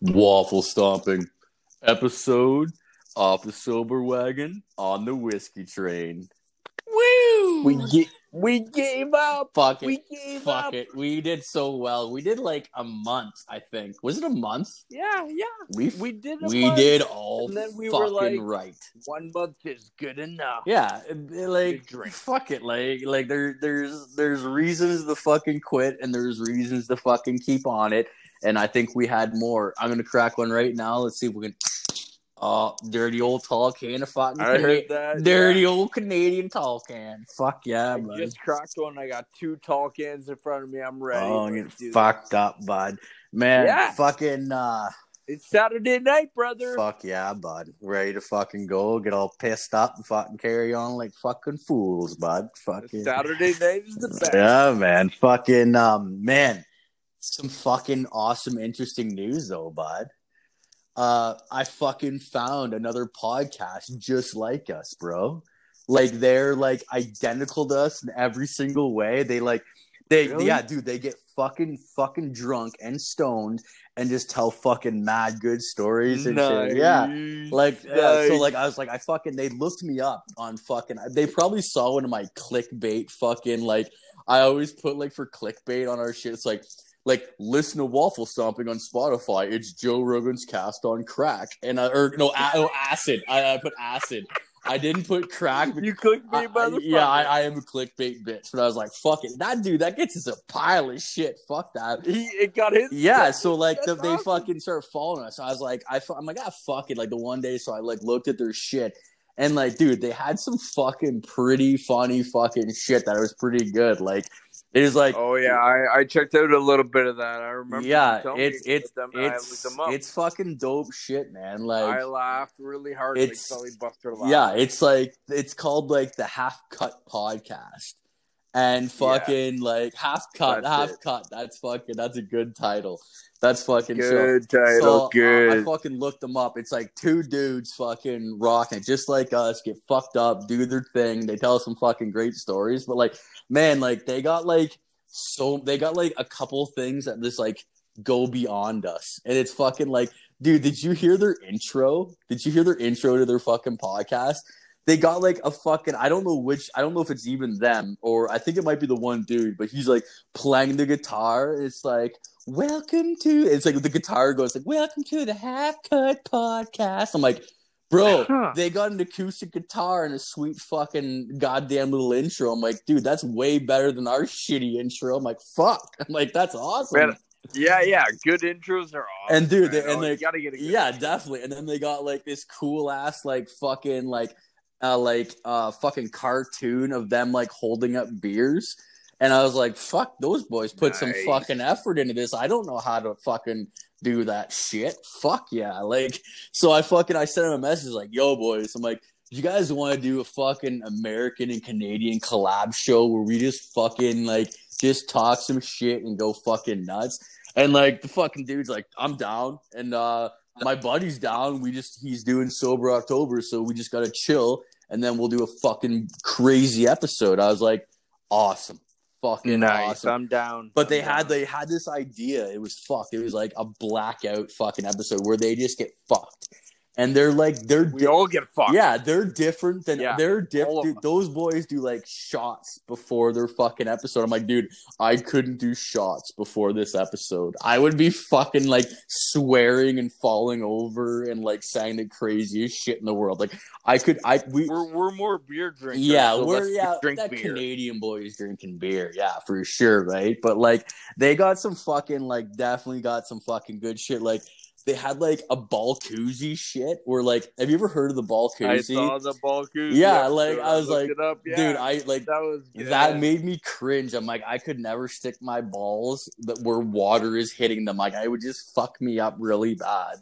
Waffle stomping episode off the sober wagon on the whiskey train. Woo! We ge- we gave up. fuck it. We gave Fuck up. it. We did so well. We did like a month, I think. Was it a month? Yeah, yeah. We We did. A we month. did all And then we fucking were like- right. One month is good enough. Yeah, it- it, like drink. fuck it, like like there there's there's reasons to fucking quit and there's reasons to fucking keep on it. And I think we had more. I'm gonna crack one right now. Let's see if we can. Oh, dirty old tall can of fucking I heard that. dirty yeah. old Canadian tall can. Fuck yeah, I bud. just cracked one. I got two tall cans in front of me. I'm ready. Oh, I'm getting fucked up, bud. Man, Yeah. fucking uh. It's Saturday night, brother. fuck yeah, bud. Ready to fucking go, get all pissed up and fucking carry on like fucking fools, bud. Fucking Saturday night is the best. Yeah, man. Fucking um man. Some fucking awesome, interesting news though, bud. Uh I fucking found another podcast just like us, bro. Like they're like identical to us in every single way. They like they Really? yeah, dude, they get fucking fucking drunk and stoned and just tell fucking mad good stories and shit. Yeah. Like yeah, so like I was like I fucking they looked me up on fucking they probably saw one of my clickbait fucking like I always put like for clickbait on our shit it's like like listen to waffle stomping on Spotify. It's Joe Rogan's cast on crack. And I or no, a, no acid. I, I put acid. I didn't put crack You clickbait I- I- yeah I, I am a clickbait bitch. But I was like fuck it. That dude that gets us a pile of shit. Fuck that. He it got his. yeah, so like the, That's they fucking start following us. I was like, I, i'm like, ah, fuck it. Like the one day, so I like looked at their shit, and like, dude, they had some fucking pretty funny fucking shit that was pretty good. Like, it is like, Oh yeah, I, I checked out a little bit of that. I remember. yeah, it's it's them, it's it's fucking dope shit, man. Like, I laughed really hard. it's- like Buster laughed. yeah, it's like it's called like the Half Cut Podcast, and fucking like Half Cut, That's Half it. Cut. That's fucking that's a good title. That's fucking so- good title. So, uh, I good. fucking looked them up. It's like two dudes fucking rocking, just like us, get fucked up, do their thing. They tell us some fucking great stories, but like, man, like they got like so they got like a couple things that just like go beyond us, and it's fucking like, dude, did you hear their intro? Did you hear their intro to their fucking podcast? They got like a fucking I don't know which I don't know if it's even them or I think it might be the one dude, but he's like playing the guitar. It's like welcome to it's like the guitar goes like welcome to the half cut podcast i'm like bro Huh. they got an acoustic guitar and a sweet fucking goddamn little intro i'm like dude that's way better than our shitty intro i'm like fuck i'm like that's awesome Man, yeah, yeah. Good intros are awesome. And dude, they- and Oh, they- gotta get a yeah intro. definitely and then they got like this cool ass like fucking like uh like uh fucking cartoon of them like holding up beers and i was like fuck those boys put some fucking effort into this i don't know how to fucking do that shit. Fuck yeah. Like so i fucking i sent him a message like yo boys i'm like you guys want to do a fucking american and canadian collab show where we just fucking like just talk some shit and go fucking nuts? And like the fucking dude's like i'm down. And uh my buddy's down. We just he's doing sober October, so we just gotta chill, and then we'll do a fucking crazy episode. I was like, awesome, fucking Nice. awesome. I'm down. But they I'm had down. they had this idea. It was fucked. It was like a blackout fucking episode where they just get fucked, and they're like they're We di- all get fucked. yeah they're different than Yeah, they're different. Those boys do like shots before their fucking episode. I'm like, dude, I couldn't do shots before this episode. I would be fucking like swearing and falling over and like saying the craziest shit in the world. Like I could, I we. We're we're more beer drinkers. Yeah, so we're yeah drink that beer. Canadian boys drinking beer, yeah, for sure, right? But like they got some fucking like definitely got some fucking good shit. Like they had like a ball koozie shit where like have you ever heard of the ball koozie? I saw the ball koozie. Yeah, episode. like, I was looked like. Yeah, Dude, I like that was that made me cringe. I'm like, I could never stick my balls that where water is hitting them. Like, I would just fuck me up really bad.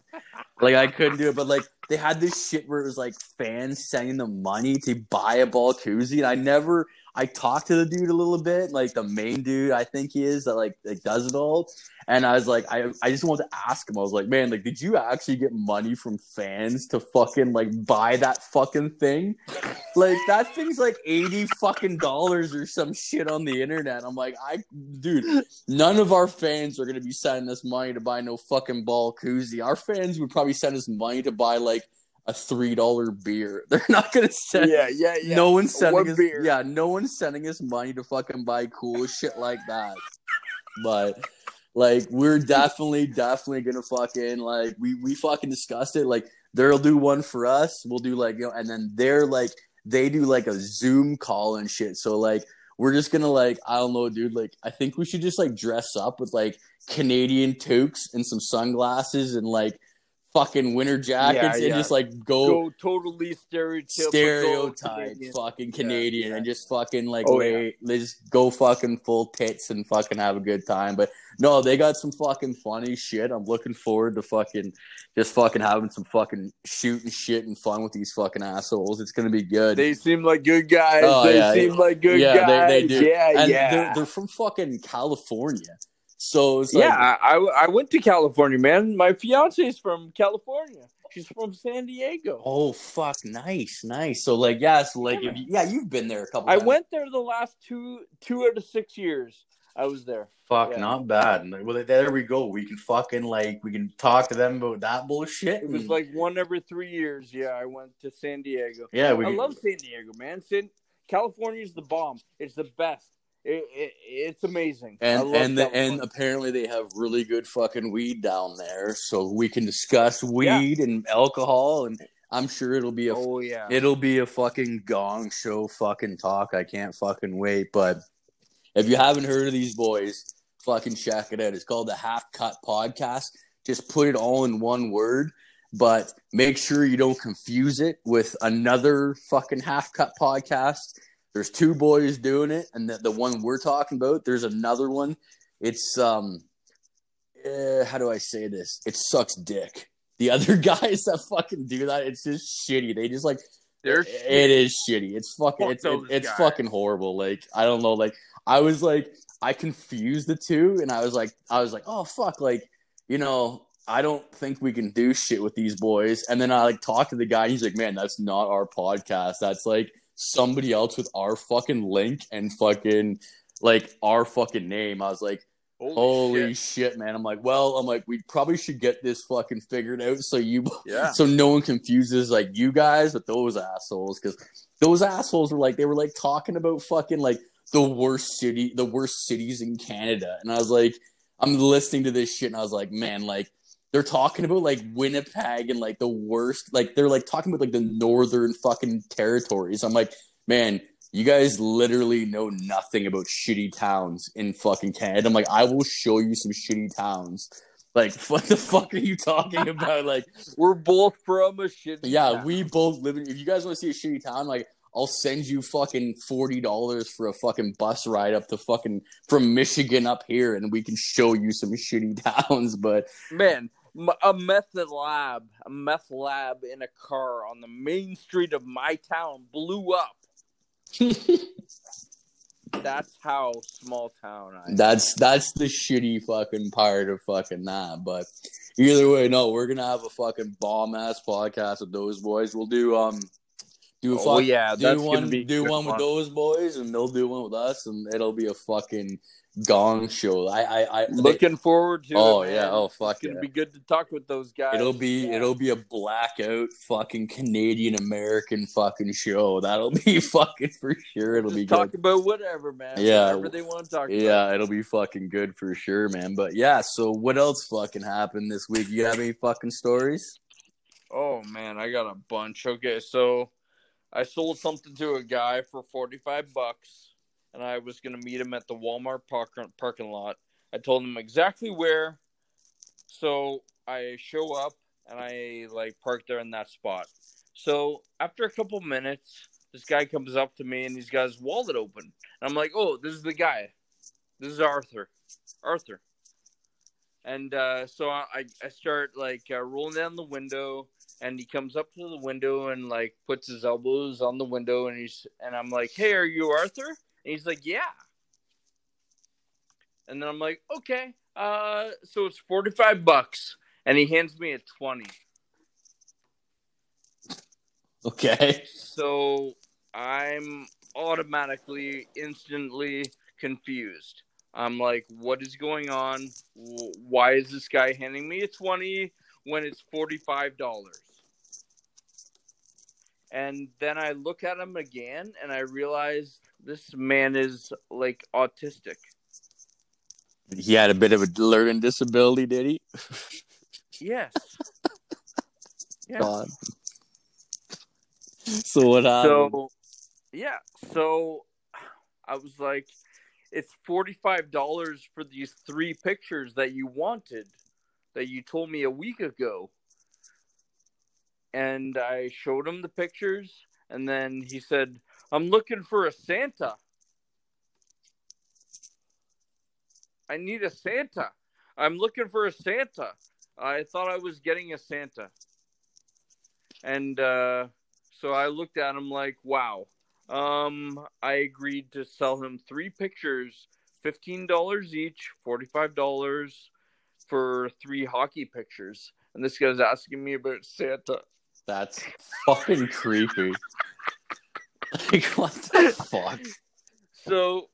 like, I couldn't do it. But like, they had this shit where it was like fans sending them money to buy a ball koozie, and I never, I talked to the dude a little bit, like the main dude I think he is that like like does it all. And I was like, I, I just wanted to ask him. I was like, man, like, did you actually get money from fans to fucking like buy that fucking thing? Like that thing's like eighty fucking dollars or some shit on the internet. I'm like, I, dude, none of our fans are gonna be sending us money to buy no fucking ball koozie. Our fans would probably send us money to buy like a three dollar beer. They're not gonna send. Yeah, yeah, yeah. No one's sending One us. beer. Yeah, no one's sending us money to fucking buy cool shit like that. But like, we're definitely, definitely gonna fucking like we we fucking discussed it. Like, they'll do one for us. We'll do like you know, and then they're like they do like a Zoom call and shit. So like. We're just gonna like I don't know, dude. Like I think we should just like dress up with like Canadian toques and some sunglasses and like fucking winter jackets and yeah. just like go Go totally stereotypical. stereotype Canadian. fucking Canadian yeah. and just fucking like Oh, lay, just go fucking full tits and fucking have a good time. But no, they got some fucking funny shit. I'm looking forward to fucking just fucking having some fucking shooting shit and fun with these fucking assholes. It's gonna be good. They seem like good guys. Oh, they yeah. seem like good yeah, guys. they, they do. Yeah, and yeah. They're, they're from fucking California. So it's like, yeah, I, I I went to California, man. My fiance's from California. She's from San Diego. oh fuck, nice, nice. So like, yeah, so like, Yeah, if you, yeah, you've been there a couple. I times. went there the last two two out of six years. I was there. Fuck, Yeah. not bad. Well, there we go. We can fucking like we can talk to them about that bullshit. It was and- like one every three years. Yeah, I went to San Diego. yeah, we. I love San Diego, man. San California's the bomb. It's the best. It, it, it's amazing. And and the, and apparently they have really good fucking weed down there, so we can discuss weed and alcohol, and I'm sure it'll be a oh yeah, it'll be a fucking gong show fucking talk. I can't fucking wait. But if you haven't heard of these boys, fucking check it out. It's called the Half Cut Podcast. Just put it all in one word, but make sure you don't confuse it with another fucking Half Cut podcast. There's two boys doing it, and the, the one we're talking about, there's another one. It's um, eh, how do I say this? It sucks dick. The other guys that fucking do that, it's just shitty. They just like they're it is shitty. It's fucking Fuck it's it, it's guys. fucking horrible. Like I don't know. Like I was like I confused the two, and I was like I was like oh fuck like you know I don't think we can do shit with these boys. And then I like talked to the guy. He's like man that's not our podcast. That's like somebody else with our fucking link and fucking like our fucking name. I was like holy shit. shit. man. I'm like well I'm like we probably should get this fucking figured out so you Yeah. so no one confuses like you guys with those assholes because those assholes were like they were like talking about fucking like the worst city the worst cities in canada and i was like i'm listening to this shit and i was like man like they're talking about like winnipeg and like the worst like they're like talking about like the northern fucking territories i'm like man you guys literally know nothing about shitty towns in fucking canada i'm like i will show you some shitty towns like what the fuck are you talking about like We're both from a shitty yeah, town. we both live in. If you guys want to see a shitty town, like I'll send you fucking forty dollars for a fucking bus ride up to fucking from Michigan up here, and we can show you some shitty towns. But man. a meth lab, a meth lab in a car on the main street of my town blew up. That's how small town I am. that's that's the shitty fucking part of fucking that. But either way, no, we're gonna have a fucking bomb ass podcast with those boys. We'll do um. Do a Oh yeah, do that's one, gonna be do one with those boys, and they'll do one with us, and it'll be a fucking gong show. I, I, I Looking forward to Oh, it. yeah. Oh, fuck It's gonna yeah. be good to talk with those guys. It'll be Yeah. it'll be a blackout fucking Canadian American fucking show. That'll be fucking for sure. It'll Just be talk good. about whatever, man. Yeah. whatever they want to talk about. Yeah, it'll be fucking good for sure, man. But yeah, so what else fucking happened this week? You have any fucking stories? Oh man, I got a bunch. Okay, so I sold something to a guy for forty five bucks, and I was gonna meet him at the Walmart park- parking lot. I told him exactly where, so I show up and I like park there in that spot. So after a couple minutes, this guy comes up to me and he's got his wallet open. And I'm like, "Oh, this is the guy. This is Arthur. Arthur." And uh, so I, I start like uh, rolling down the window, and he comes up to the window and like puts his elbows on the window, and he's and I'm like, "Hey, are you Arthur?" And he's like, yeah. And then I'm like, okay, uh, so it's 45 bucks. And he hands me a 20. Okay. So I'm automatically, instantly confused. I'm like, what is going on? Why is this guy handing me a 20 when it's $45? And then I look at him again and I realize this man is like autistic. He had a bit of a learning disability, did he? Yes. Yeah. God. So what happened? So, yeah. So I was like, it's $45 for these three pictures that you wanted, that you told me a week ago. And I showed him the pictures, and then he said, I'm looking for a Santa. I need a Santa. I'm looking for a Santa. I thought I was getting a Santa. And uh, so I looked at him like, wow. Um, I agreed to sell him three pictures, fifteen dollars each, forty-five dollars for three hockey pictures. And this guy's asking me about Santa. That's fucking creepy. like what the fuck? So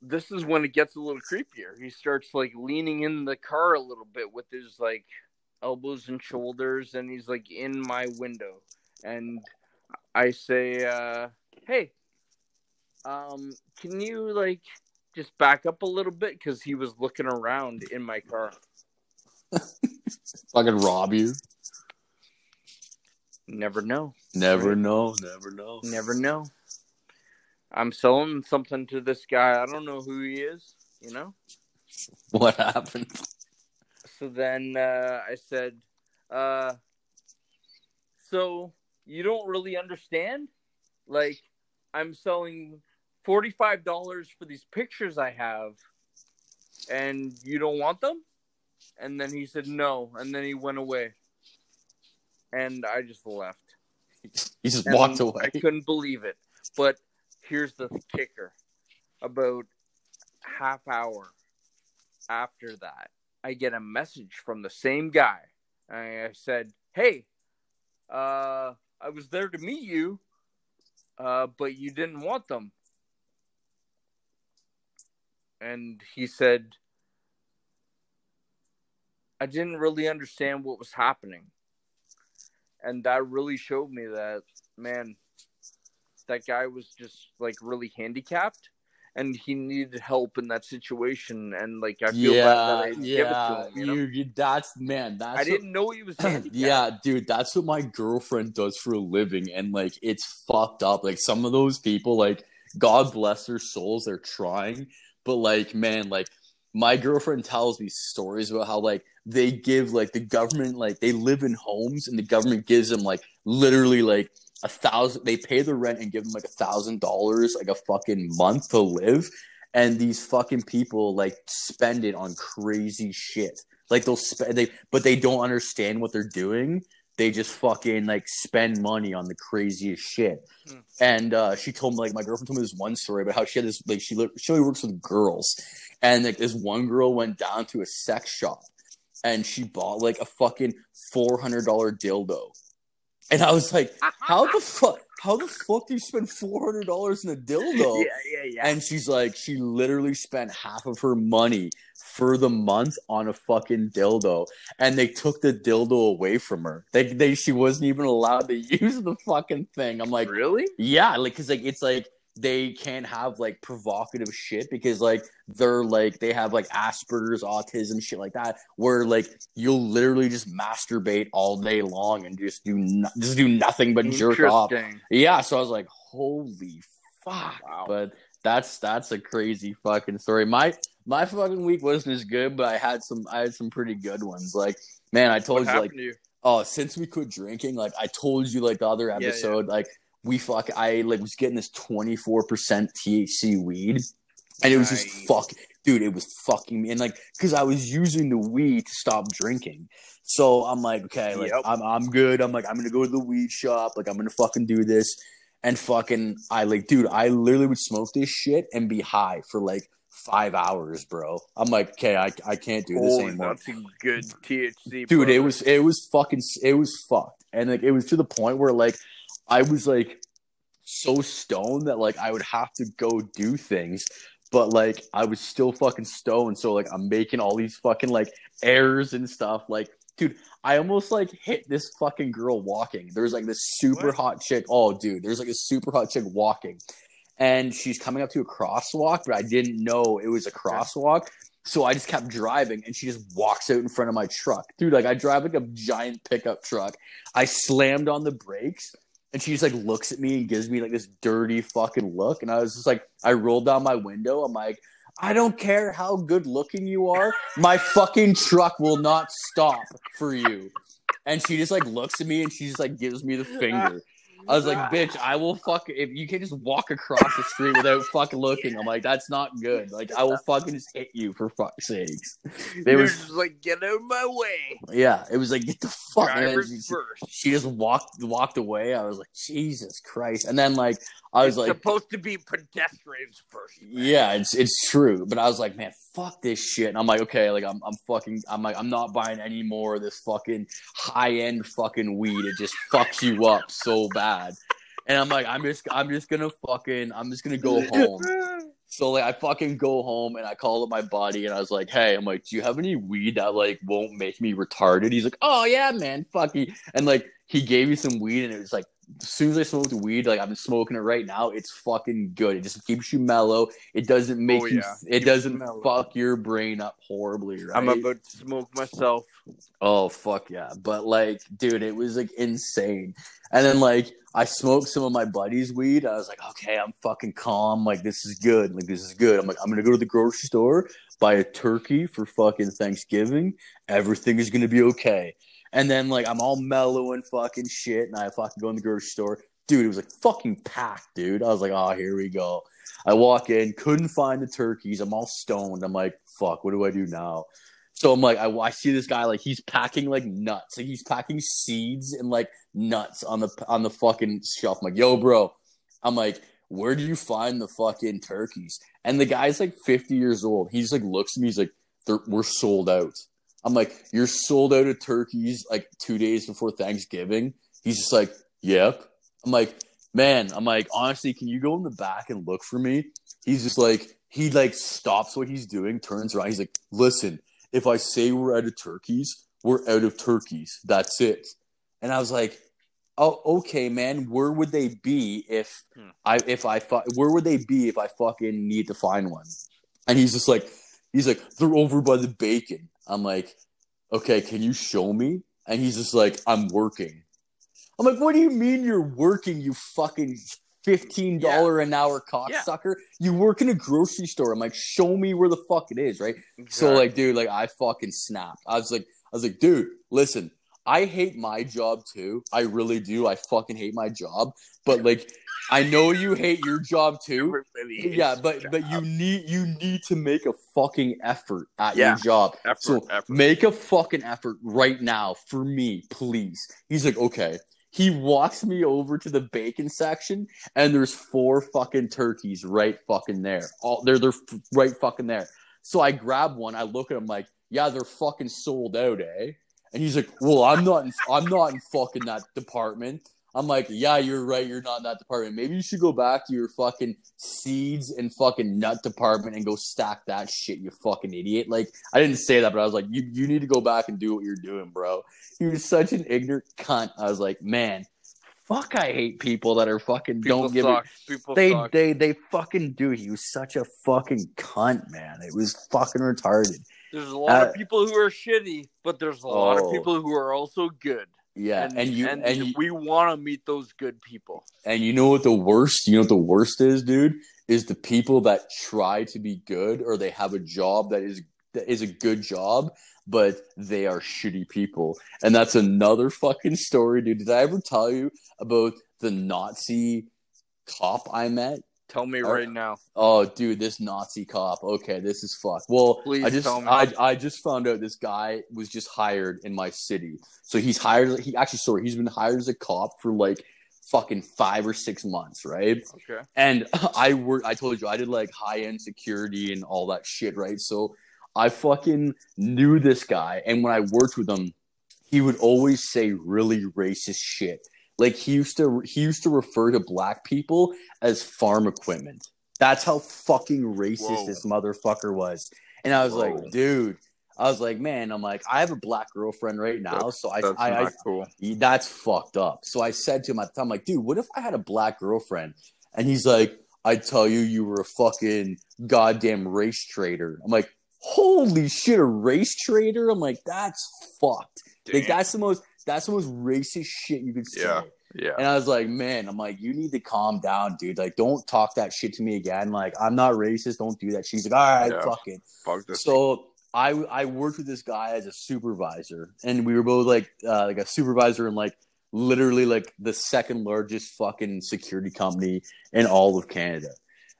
this is when it gets a little creepier. He starts like leaning in the car a little bit with his like elbows and shoulders, and he's like in my window. And I say, uh, "Hey, um, can you like just back up a little bit?" Because he was looking around in my car. Fucking rob you? Never know. Never know. Never know. Never know. I'm selling something to this guy. I don't know who he is. You know. What happened? so then uh, I said, uh, "So you don't really understand? Like, I'm selling forty-five dollars for these pictures I have, and you don't want them?" And then he said, "No," and then he went away, and I just left. He just And walked away. I couldn't believe it. But here's the kicker: about half hour after that, I get a message from the same guy. I said, "Hey, uh, I was there to meet you, uh, but you didn't want them." And he said, "I didn't really understand what was happening." And that really showed me that, man, that guy was just like really handicapped and he needed help in that situation and like I feel bad that I yeah, didn't give it to him. You know? You, that's man. That's I what- didn't know he was yeah, dude, that's what my girlfriend does for a living, and like it's fucked up. Like some of those people, like God bless their souls, they're trying, but like man, like my girlfriend tells me stories about how like they give like the government like they live in homes and the government gives them like literally like a thousand they pay the rent and give them like a thousand dollars like a fucking month to live. And these fucking people like spend it on crazy shit. Like they'll spend they but they don't understand what they're doing. They just fucking like spend money on the craziest shit. Hmm. and uh she told me like my girlfriend told me this one story about how she had this like she she only works with girls. And like this one girl went down to a sex shop and she bought like a fucking four hundred dollar dildo and i was like how the fuck how the fuck do you spend four hundred dollars in a dildo yeah, yeah, yeah. and she's like, she literally spent half of her money for the month on a fucking dildo, and they took the dildo away from her. They, they, she wasn't even allowed to use the fucking thing. I'm like, really? yeah, like, cause like it's like they can't have like provocative shit because like they're like they have like Asperger's, autism, shit like that, where like you'll literally just masturbate all day long and just do no- just do nothing but jerk off. Yeah, so I was like, holy fuck. Wow. But that's that's a crazy fucking story. My my fucking week wasn't as good, but I had some I had some pretty good ones. Like, man, I told you like to you? oh, since we quit drinking, like I told you like the other yeah. episode, like we fuck I like was getting this 24% THC weed. And it was Nice. just fuck dude, it was fucking me. And like cause I was using the weed to stop drinking. So I'm like, okay, like Yep. I'm I'm good. I'm like, I'm gonna go to the weed shop, like I'm gonna fucking do this. and fucking I like, dude, I literally would smoke this shit and be high for like five hours, bro. I'm like, okay, I, I can't do this Oh, anymore. good THC, Dude, it was it was fucking it was fucked. And like it was to the point where like I was like so stoned that like I would have to go do things, but like I was still fucking stoned. So like I'm making all these fucking like errors and stuff. Like, dude, I almost like hit this fucking girl walking. There's like this super What? hot chick. Oh, dude, there's like a super hot chick walking, and she's coming up to a crosswalk, but I didn't know it was a crosswalk. So I just kept driving, and she just walks out in front of my truck, dude. Like I drive like a giant pickup truck. I slammed on the brakes, and she just like looks at me and gives me like this dirty fucking look. And I was just like, I rolled down my window. I'm like, I don't care how good looking you are, my fucking truck will not stop for you. And she just like looks at me and she just like gives me the finger. I was like, bitch, I will fuck if you can't just walk across the street without fucking looking. I'm like, that's not good. Like, I will fucking just hit you for fuck's sakes. They was, just like, get out of my way. yeah, it was like, get the fuck. Drivers she, first. she just walked walked away. I was like, Jesus Christ. And then like, I was it's like, supposed to be pedestrians first. man. yeah, it's it's true. But I was like, man, fuck this shit. And I'm like, okay, like I'm I'm fucking I'm like I'm not buying any more of this fucking high end fucking weed. It just fucks you up so bad. And I'm like, I'm just I'm just gonna fucking I'm just gonna go home. So like I fucking go home and I call up my buddy and I was like, hey, I'm like, do you have any weed that like won't make me retarded? He's like, oh yeah, man, fuck you. And like he gave me some weed and it was like as soon as I smoked weed, like I'm smoking it right now, it's fucking good. It just keeps you mellow. It doesn't oh, make Oh, you. It Keeps doesn't you fuck your brain up horribly, right? I'm about to smoke myself. Oh fuck yeah! But like, dude, it was like insane. And then like, I smoked some of my buddy's weed. I was like, okay, I'm fucking calm. Like this is good. Like this is good. I'm like, I'm gonna go to the grocery store, buy a turkey for fucking Thanksgiving. Everything is gonna be okay. And then like, I'm all mellow and fucking shit, and I fucking go in the grocery store. Dude, it was like fucking packed, dude. I was like, oh, here we go. I walk in, couldn't find the turkeys. I'm all stoned. I'm like, fuck, what do I do now? So I'm like, I, I see this guy like he's packing like nuts. Like he's packing seeds and like nuts on the on the fucking shelf. I'm like, yo, bro. I'm like, where do you find the fucking turkeys? And the guy's like 50 years old. He's like looks at me. He's like, we're sold out. I'm like, you're sold out of turkeys like two days before Thanksgiving. He's just like, yep. I'm like, man. I'm like, honestly, can you go in the back and look for me? He's just like, he like stops what he's doing, turns around. He's like, listen, if I say we're out of turkeys, we're out of turkeys. That's it. And I was like, oh, okay, man. Where would they be if Hmm. I if I fu- where would they be if I fucking need to find one? And he's just like, he's like, they're over by the bacon. I'm like, okay, can you show me? And he's just like, I'm working. I'm like, what do you mean you're working? You fucking fifteen dollar an hour cocksucker. You work in a grocery store. I'm like, show me where the fuck it is, right? So like, dude, like I fucking snapped. I was like, I was like, dude, listen, I hate my job too. I really do. I fucking hate my job. But like, I know you hate your job too. Hates Yeah, but but you need you need to make a fucking effort at Yeah. your job. effort, So effort. make a fucking effort right now for me, please. He's like, okay. He walks me over to the bacon section, and there's four fucking turkeys right fucking there. All they're they're f- right fucking there. So I grab one. I look at him like, yeah, they're fucking sold out, eh? And he's like, well, I'm not. In, I'm not in fucking that department. I'm like, yeah, you're right. You're not in that department. Maybe you should go back to your fucking seeds and fucking nut department and go stack that shit, you fucking idiot. Like, I didn't say that, but I was like, you, you need to go back and do what you're doing, bro. He was such an ignorant cunt. I was like, man, fuck, I hate people that are fucking People don't give suck. it. People They, suck. they, they fucking do. He was such a fucking cunt, man. It was fucking retarded. There's a lot Uh, of people who are shitty, but there's a lot Oh. of people who are also good. Yeah, and, you and, and you, we want to meet those good people. And you know what the worst? You know what the worst is, dude? Is the people that try to be good or they have a job that is that is a good job, but they are shitty people. And that's another fucking story, dude. Did I ever tell you about the Nazi cop I met? Tell me right now. Oh, dude, this Nazi cop. Okay, this is fucked. Well, Please I just tell me. I, I just found out this guy was just hired in my city. So he's hired. He actually sorry, he's been hired as a cop for like fucking five or six months, right? Okay. And I work. I told you I did like high end security and all that shit, right? So I fucking knew this guy, and when I worked with him, he would always say really racist shit. Like he used to he used to refer to black people as farm equipment. That's how fucking racist Whoa. this motherfucker was. And I was Whoa. like, dude, I was like, man, I'm like, I have a black girlfriend right now, so I, That's I, I cool. that's fucked up. So I said to him at the time, like, dude, what if I had a black girlfriend? And he's like, I'd tell you you were a fucking goddamn race traitor. I'm like, holy shit, a race traitor? I'm like, that's fucked. Like that's the most that's the most racist shit you could say. Yeah. Yeah. And I was like, man, I'm like, you need to calm down, dude. Like, don't talk that shit to me again. Like, I'm not racist. Don't do that. She's like, all right, Yeah. fuck it. Fuck this. So I I worked with this guy as a supervisor, and we were both like uh, like a supervisor in like literally like the second largest fucking security company in all of Canada.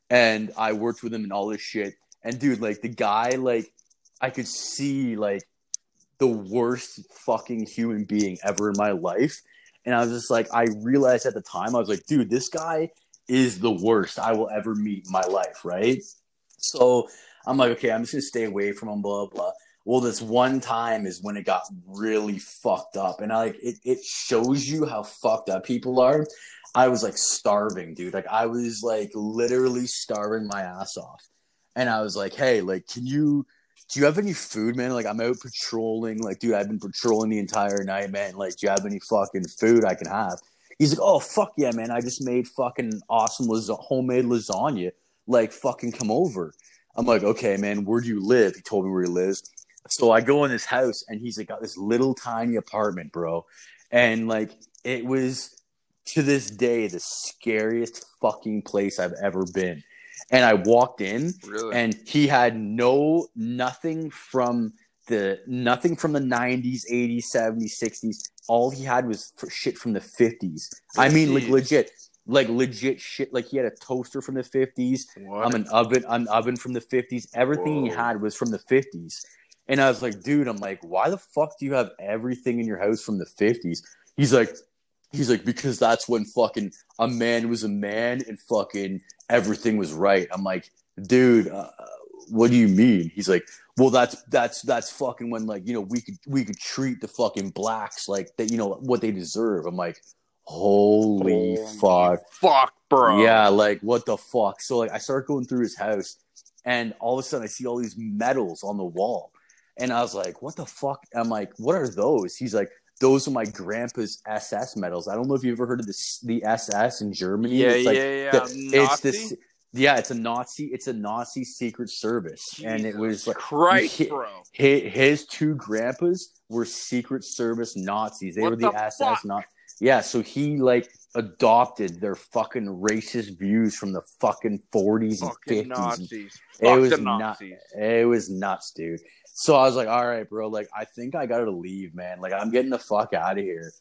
And I worked with him and all this shit. And dude, like the guy, like I could see like the worst fucking human being ever in my life. And I was just like, I realized at the time, I was like, dude, this guy is the worst I will ever meet in my life, right? So I'm like, okay, I'm just gonna stay away from him, blah blah. Well, this one time is when it got really fucked up, and I like it. It shows you how fucked up people are. I was like starving, dude. Like I was like literally starving my ass off, and I was like, hey, like, can you? Do you have any food, man? Like, I'm out patrolling. Like, dude, I've been patrolling the entire night, man. Like, do you have any fucking food I can have? He's like, oh fuck yeah, man. I just made fucking awesome homemade lasagna. Like, fucking come over. I'm like, okay, man, where do you live? He told me where he lives. So I go in his house and he's like got this little tiny apartment, bro. And like it was to this day the scariest fucking place I've ever been. And I walked in really. and he had no nothing from the nothing from the 90s 80s 70s 60s all he had was for shit from the 50s i mean like legit like legit shit like he had a toaster from the 50s what? I'm an oven, an oven from the 50s. Everything he had was from the 50s. And I was like, dude, I'm like, why the fuck do you have everything in your house from the 50s? He's like, he's like, because that's when fucking a man was a man and fucking everything was right. I'm like, dude, uh, what do you mean? He's like, well, that's that's that's fucking when like you know we could we could treat the fucking blacks like that you know what they deserve. I'm like, holy Holy fuck. Fuck, bro. Yeah, like what the fuck? So like I start going through his house and all of a sudden I see all these medals on the wall. And I was like, what the fuck? I'm like, what are those? He's like, those are my grandpa's SS medals. I don't know if you've ever heard of this the SS in Germany. Yeah, It's like yeah, yeah. the- it's this yeah, it's a Nazi, it's a Nazi secret service. and it was like Christ, he- bro. his, his two grandpas were secret service Nazis. They What were the, the SS not yeah, so he like adopted their fucking racist views from the fucking 40s and Fucking 50s. Nazis. It Fuck was the Nazis. It was nuts, dude. So I was like, all right, bro, like I think I gotta leave, man. Like I'm getting the fuck out of here.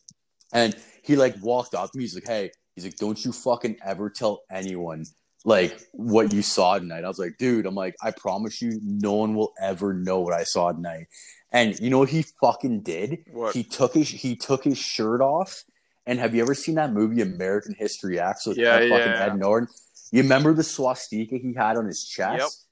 And he like walked up to me, he's like, Hey, he's like, Don't you fucking ever tell anyone like what you saw tonight. I was like, dude, I'm like, I promise you, no one will ever know what I saw tonight. And you know what he fucking did? What? He took his he took his shirt off. And have you ever seen that movie American History X with Yeah, fucking yeah. Ed Norton? You remember the swastika he had on his chest?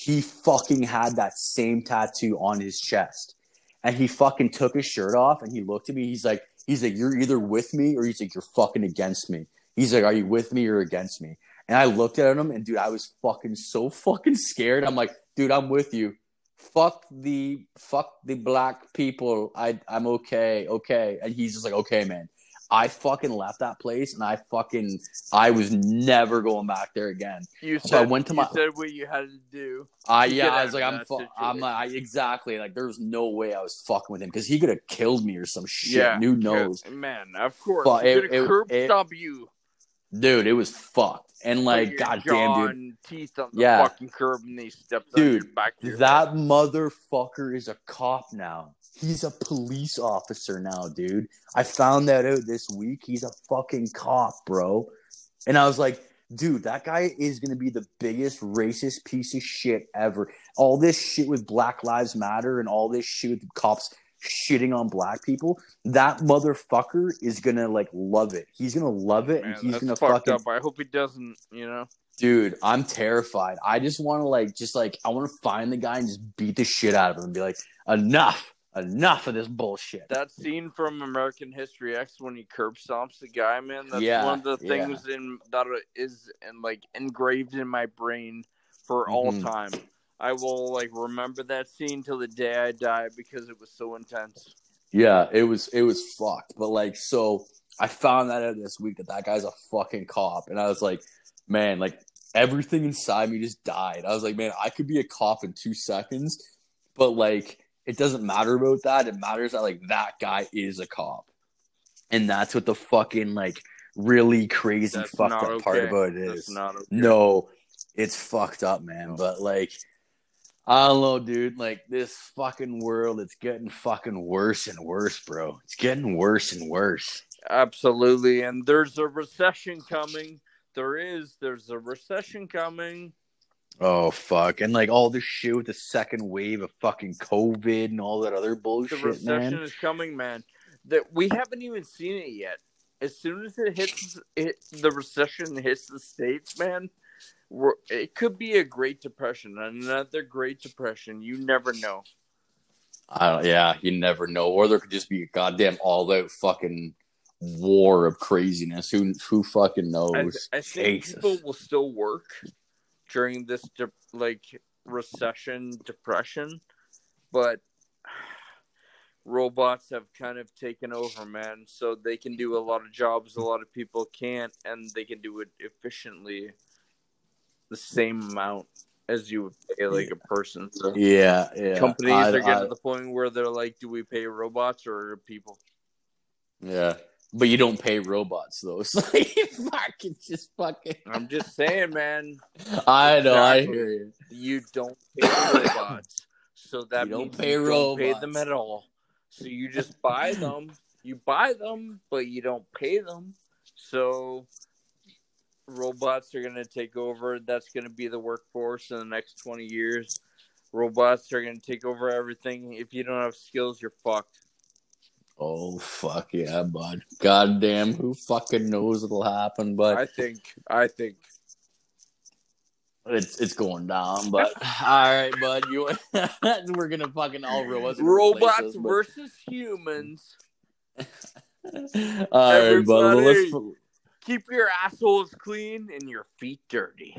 He fucking had that same tattoo on his chest. And he fucking took his shirt off and he looked at me. He's like, he's like, you're either with me or he's like, you're fucking against me. He's like, are you with me or against me? And I looked at him and dude, I was fucking so fucking scared. I'm like, dude, I'm with you. Fuck the fuck the black people. I I'm okay, okay. And he's just like, okay, man. I fucking left that place and I fucking I was never going back there again. You So I said, went to my- said what you had to do. I yeah, I was like, I'm, fu- I'm like, I, exactly like there was no way I was fucking with him because he could have killed me or some shit. Yeah. Who knows, Man, of course. But He's it- it- curb it- stop you. dude? It was fucked. And like, goddamn, dude, teeth on the Yeah. fucking curb and they stepped Dude, back. that motherfucker is a cop now. He's a police officer now, dude. I found that out this week. He's a fucking cop, bro. And I was like, dude, that guy is going to be the biggest racist piece of shit ever. All this shit with Black Lives Matter and all this shit with cops shitting on black people, that motherfucker is gonna like love it. He's gonna love it, Man, and he's gonna fucking up. I hope he doesn't. You know. dude. I'm terrified. I just want to like, just like, I want to find the guy and just beat the shit out of him and be like, enough, enough of this bullshit. That scene from American History X when he curb stomps the guy, man. That's Yeah, one of the yeah. things in that is and like engraved in my brain for all Mhm. time. I will like remember that scene till the day I die because it was so intense. Yeah, it was it was fucked. But like, so I found that out this week that that guy's a fucking cop, and I was like, man, like everything inside me just died. I was like, man, I could be a cop in two seconds, but like, it doesn't matter about that. It matters that like that guy is a cop, and that's what the fucking like really crazy That's fucked up part about it is. okay. No, it's fucked up, man. But like, I don't know, dude. Like this fucking world, it's getting fucking worse and worse, bro. It's getting worse and worse. Absolutely. And there's a recession coming. There is. There's a recession coming. Oh fuck! And like all this shit with the second wave of fucking COVID and all that other bullshit. The recession man. is coming, man. That we haven't even seen it yet. As soon as it hits, it, the recession hits the states, man. We're, it could be a Great Depression, another Great Depression. You never know. I don't. Yeah, you never know. Or there could just be a goddamn all-out fucking war of craziness. Who who fucking I, knows? I think Jesus. people will still work during this de- like recession depression, but robots have kind of taken over, man. So they can do a lot of jobs a lot of people can't, and they can do it efficiently, the same amount as you would pay like a person. So Yeah, yeah. companies I- are getting I- to the point where they're like, "Do we pay robots or people?" Yeah. But you don't pay robots though. So you fucking just fucking I'm just saying, man. I know, I hear you. you don't pay robots. So that You don't means pay you don't pay robots. them at all. So you just buy them. You buy them, but you don't pay them. So robots are going to take over. That's going to be the workforce in the next 20 years. Robots are going to take over everything. If you don't have skills, you're fucked. Oh fuck yeah, bud. Goddamn, who fucking knows what'll happen, but I think. I think. it's it's going down. But all right, bud, you we're gonna fucking all robots. are gonna replace Robots but- versus humans. all right, bud. Let's. Keep your assholes clean and your feet dirty.